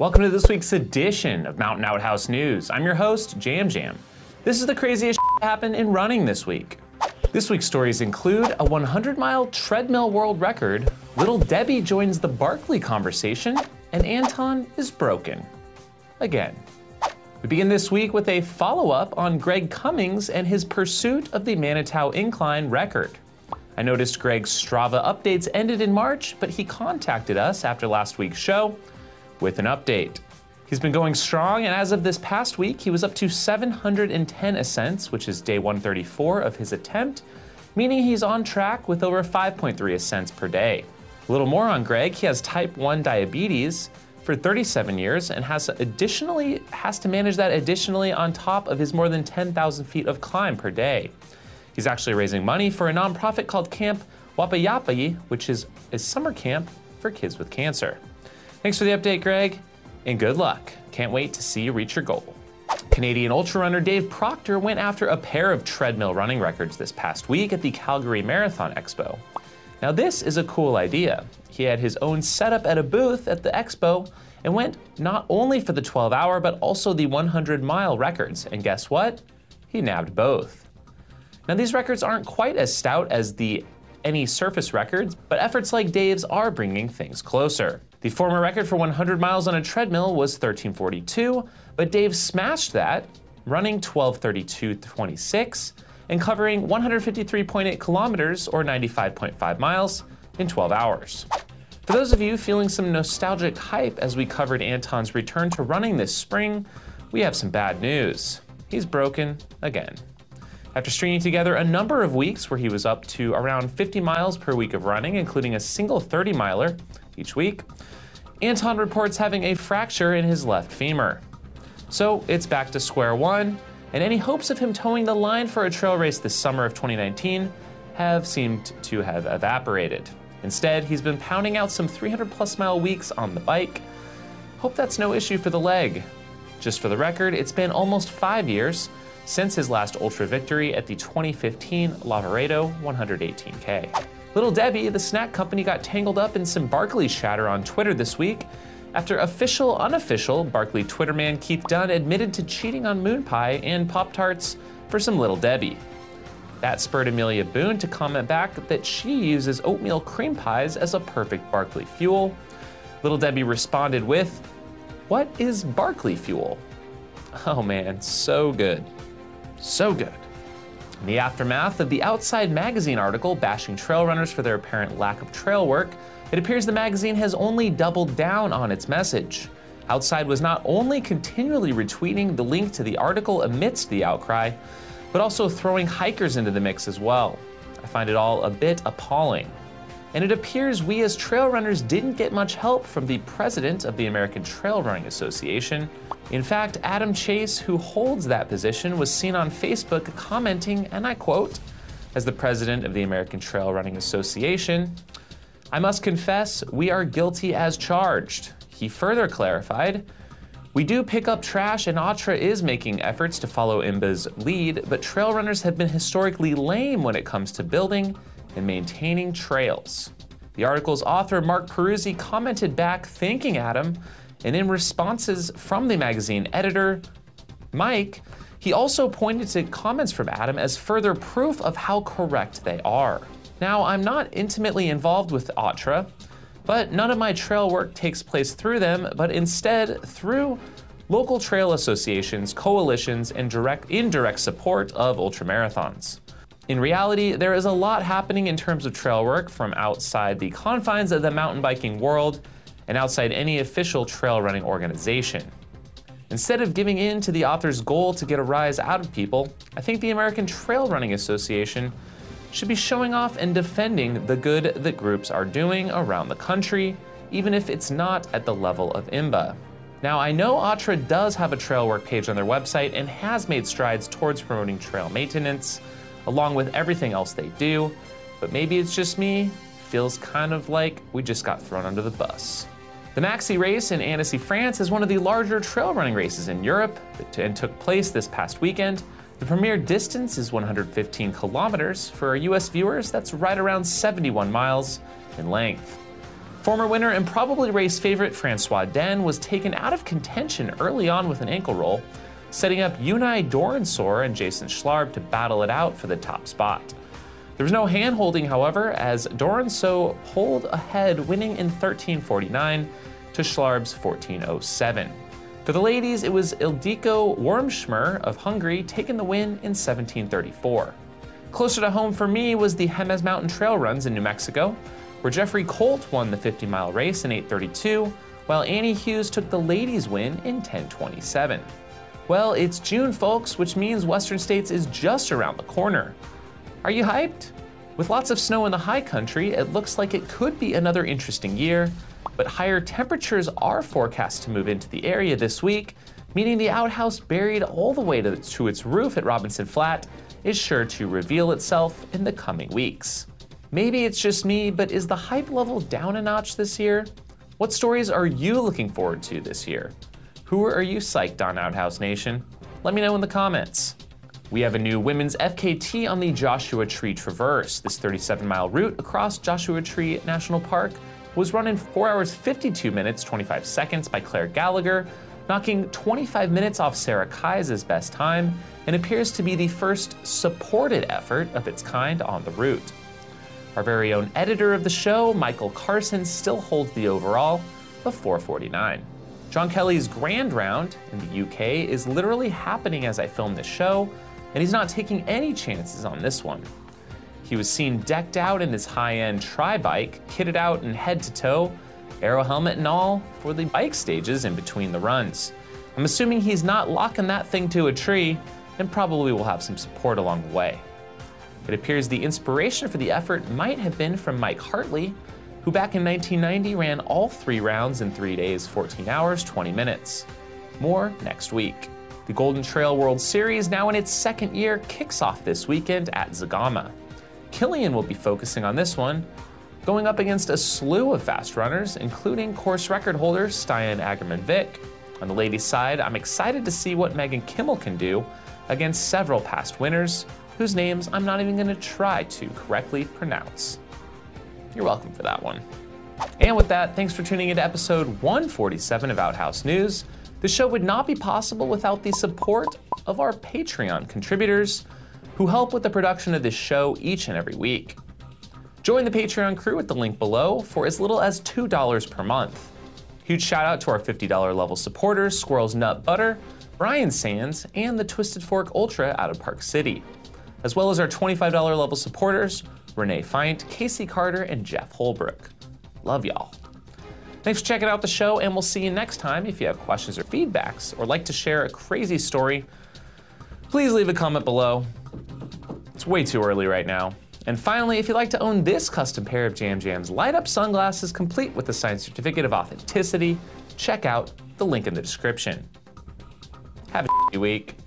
Welcome to this week's edition of Mountain Outhouse News. I'm your host, Jam Jam. This is the craziest that happened in running this week. This week's stories include a 100 mile treadmill world record, Little Debbie joins the Barkley conversation, and Anton is broken. Again. We begin this week with a follow up on Greg Cummings and his pursuit of the Manitou Incline record. I noticed Greg's Strava updates ended in March, but he contacted us after last week's show with an update. He's been going strong, and as of this past week, he was up to 710 ascents, which is day 134 of his attempt, meaning he's on track with over 5.3 ascents per day. A little more on Greg, he has type 1 diabetes for 37 years and has additionally has to manage that additionally on top of his more than 10,000 feet of climb per day. He's actually raising money for a nonprofit called Camp Wapiyapi, which is a summer camp for kids with cancer. Thanks for the update, Greg, and good luck. Can't wait to see you reach your goal. Canadian ultra runner Dave Proctor went after a pair of treadmill running records this past week at the Calgary Marathon Expo. Now, this is a cool idea. He had his own setup at a booth at the expo and went not only for the 12 hour, but also the 100 mile records. And guess what? He nabbed both. Now, these records aren't quite as stout as the any surface records, but efforts like Dave's are bringing things closer. The former record for 100 miles on a treadmill was 1342, but Dave smashed that, running 1232.26 and covering 153.8 kilometers or 95.5 miles in 12 hours. For those of you feeling some nostalgic hype as we covered Anton's return to running this spring, we have some bad news. He's broken again. After stringing together a number of weeks where he was up to around 50 miles per week of running, including a single 30 miler each week, Anton reports having a fracture in his left femur. So it's back to square one, and any hopes of him toeing the line for a trail race this summer of 2019 have seemed to have evaporated. Instead, he's been pounding out some 300 plus mile weeks on the bike. Hope that's no issue for the leg. Just for the record, it's been almost five years since his last ultra victory at the 2015 Lavaredo 118K. Little Debbie, the snack company, got tangled up in some Barkley chatter on Twitter this week after official, unofficial Barkley Twitter man Keith Dunn admitted to cheating on Moon Pie and Pop Tarts for some Little Debbie. That spurred Amelia Boone to comment back that she uses oatmeal cream pies as a perfect Barkley fuel. Little Debbie responded with, What is Barkley fuel? Oh man, so good. So good. In the aftermath of the Outside Magazine article bashing trail runners for their apparent lack of trail work, it appears the magazine has only doubled down on its message. Outside was not only continually retweeting the link to the article amidst the outcry, but also throwing hikers into the mix as well. I find it all a bit appalling. And it appears we as trail runners didn't get much help from the president of the American Trail Running Association. In fact, Adam Chase, who holds that position, was seen on Facebook commenting, and I quote, as the president of the American Trail Running Association, I must confess, we are guilty as charged. He further clarified, we do pick up trash, and ATRA is making efforts to follow IMBA's lead, but trail runners have been historically lame when it comes to building and maintaining trails. The article's author, Marc Peruzzi, commented back thanking Adam, and in responses from the magazine editor, Mike, he also pointed to comments from Adam as further proof of how correct they are. Now, I'm not intimately involved with ATRA, but none of my trail work takes place through them, but instead through local trail associations, coalitions, and direct indirect support of ultramarathons. In reality, there is a lot happening in terms of trail work from outside the confines of the mountain biking world and outside any official trail running organization. Instead of giving in to the author's goal to get a rise out of people, I think the American Trail Running Association should be showing off and defending the good that groups are doing around the country, even if it's not at the level of IMBA. Now, I know ATRA does have a trail work page on their website and has made strides towards promoting trail maintenance, along with everything else they do, but maybe it's just me, feels kind of like we just got thrown under the bus. The Maxi race in Annecy, France is one of the larger trail running races in Europe and took place this past weekend. The premier distance is 115 kilometers. For our US viewers, that's right around 71 miles in length. Former winner and probably race favorite Francois D'Haene was taken out of contention early on with an ankle roll, setting up Unai Dornsor and Jason Schlarb to battle it out for the top spot. There was no hand holding, however, as Dornsor pulled ahead, winning in 1349 to Schlarb's 1407. For the ladies, it was Ildiko Wermescher of Hungary taking the win in 1734. Closer to home for me was the Jemez Mountain Trail Runs in New Mexico, where Jeffrey Colt won the 50 mile race in 832, while Annie Hughes took the ladies' win in 1027. Well, it's June, folks, which means Western States is just around the corner. Are you hyped? With lots of snow in the high country, it looks like it could be another interesting year, but higher temperatures are forecast to move into the area this week, meaning the outhouse buried all the way to, to its roof at Robinson Flat is sure to reveal itself in the coming weeks. Maybe it's just me, but is the hype level down a notch this year? What stories are you looking forward to this year? Who are you psyched on, Outhouse Nation? Let me know in the comments. We have a new women's FKT on the Joshua Tree Traverse. This 37 mile route across Joshua Tree National Park was run in 4 hours 52 minutes 25 seconds by Claire Gallagher, knocking 25 minutes off Sarah Kai's best time, and appears to be the first supported effort of its kind on the route. Our very own editor of the show, Michael Carson, still holds the overall of 449. John Kelly's Grand Round in the UK is literally happening as I film this show, and he's not taking any chances on this one. He was seen decked out in his high end tri bike, kitted out in head to toe, aero helmet and all, for the bike stages in between the runs. I'm assuming he's not locking that thing to a tree and probably will have some support along the way. It appears the inspiration for the effort might have been from Mike Hartley, who back in 1990 ran all three rounds in three days, 14 hours, 20 minutes. More next week. The Golden Trail World Series, now in its second year, kicks off this weekend at Zegama. Kilian will be focusing on this one, going up against a slew of fast runners, including course record holder Stian Angermund-Vik. On the ladies' side, I'm excited to see what Megan Kimmel can do against several past winners, whose names I'm not even going to try to correctly pronounce. You're welcome for that one. And with that, thanks for tuning into episode 147 of Outhouse News. The show would not be possible without the support of our Patreon contributors who help with the production of this show each and every week. Join the Patreon crew at the link below for as little as $2 per month. Huge shout out to our $50 level supporters Squirrels Nut Butter, Brian Sands, and the Twisted Fork Ultra out of Park City, as well as our $25 level supporters Renee Feint, Casey Carter, and Jeff Holbrook. Love y'all. Thanks for checking out the show, and we'll see you next time. If you have questions or feedbacks or like to share a crazy story, please leave a comment below. It's way too early right now. And finally, if you'd like to own this custom pair of Jam Jam's light up sunglasses complete with the signed certificate of authenticity, check out the link in the description. Have a week.